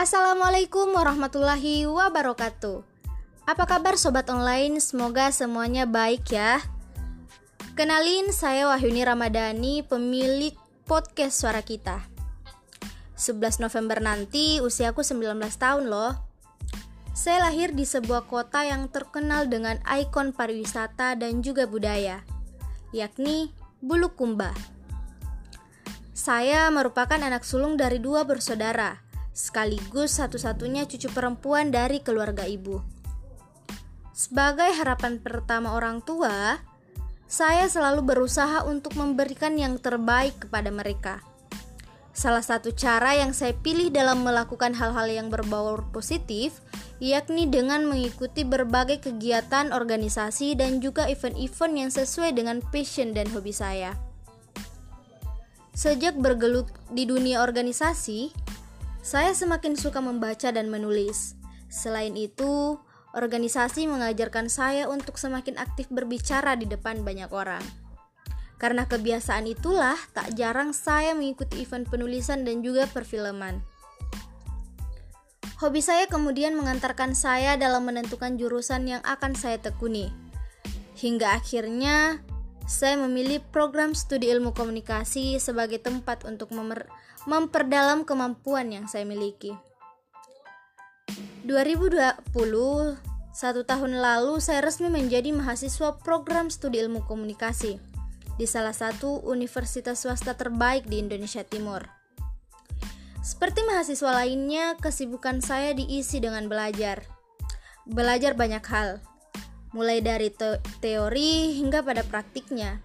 Assalamualaikum warahmatullahi wabarakatuh. Apa kabar sobat online? Semoga semuanya baik ya. Kenalin saya Wahyuni Ramadhani, pemilik podcast Suara Kita. 11 November nanti usiaku 19 tahun loh. Saya lahir di sebuah kota yang terkenal dengan ikon pariwisata dan juga budaya, yakni Bulukumba. Saya merupakan anak sulung dari dua bersaudara, sekaligus satu-satunya cucu perempuan dari keluarga ibu. Sebagai harapan pertama orang tua, saya selalu berusaha untuk memberikan yang terbaik kepada mereka. Salah satu cara yang saya pilih dalam melakukan hal-hal yang berbau positif yakni dengan mengikuti berbagai kegiatan organisasi dan juga event-event yang sesuai dengan passion dan hobi saya. Sejak bergelut di dunia organisasi, saya semakin suka membaca dan menulis. Selain itu, organisasi mengajarkan saya untuk semakin aktif berbicara di depan banyak orang. Karena kebiasaan itulah, tak jarang saya mengikuti event penulisan dan juga perfilman. Hobi saya kemudian mengantarkan saya dalam menentukan jurusan yang akan saya tekuni. Hingga akhirnya saya memilih program studi ilmu komunikasi sebagai tempat untuk memperdalam kemampuan yang saya miliki. 2020, satu tahun lalu saya resmi menjadi mahasiswa program studi ilmu komunikasi di salah satu universitas swasta terbaik di Indonesia Timur. Seperti mahasiswa lainnya, kesibukan saya diisi dengan belajar. Belajar banyak hal, mulai dari te teori hingga pada praktiknya.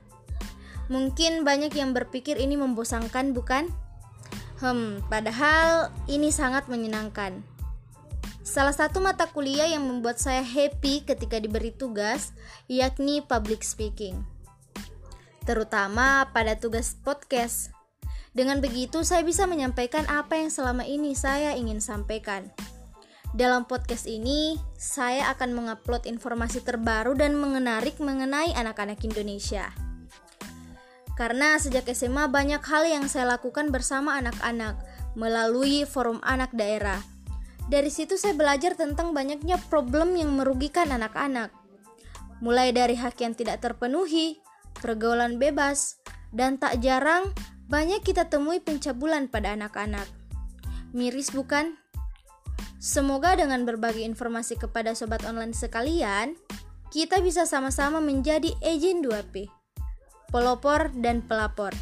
Mungkin banyak yang berpikir ini membosankan, bukan? Hmm, padahal ini sangat menyenangkan. Salah satu mata kuliah yang membuat saya happy ketika diberi tugas yakni public speaking. Terutama pada tugas podcast. Dengan begitu saya bisa menyampaikan apa yang selama ini saya ingin sampaikan. Dalam podcast ini, saya akan mengupload informasi terbaru dan mengenarik mengenai anak-anak Indonesia. Karena sejak SMA banyak hal yang saya lakukan bersama anak-anak melalui forum anak daerah. Dari situ saya belajar tentang banyaknya problem yang merugikan anak-anak. Mulai dari hak yang tidak terpenuhi, pergaulan bebas, dan tak jarang banyak kita temui pencabulan pada anak-anak. Miris bukan? Semoga dengan berbagi informasi kepada sobat online sekalian, kita bisa sama-sama menjadi agent 2P, pelopor dan pelapor.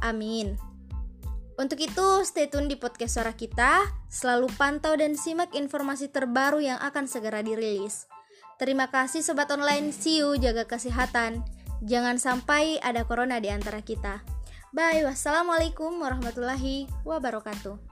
Amin. Untuk itu, stay tune di podcast suara kita, selalu pantau dan simak informasi terbaru yang akan segera dirilis. Terima kasih sobat online, see you, jaga kesehatan. Jangan sampai ada corona di antara kita. Bye, wassalamualaikum warahmatullahi wabarakatuh.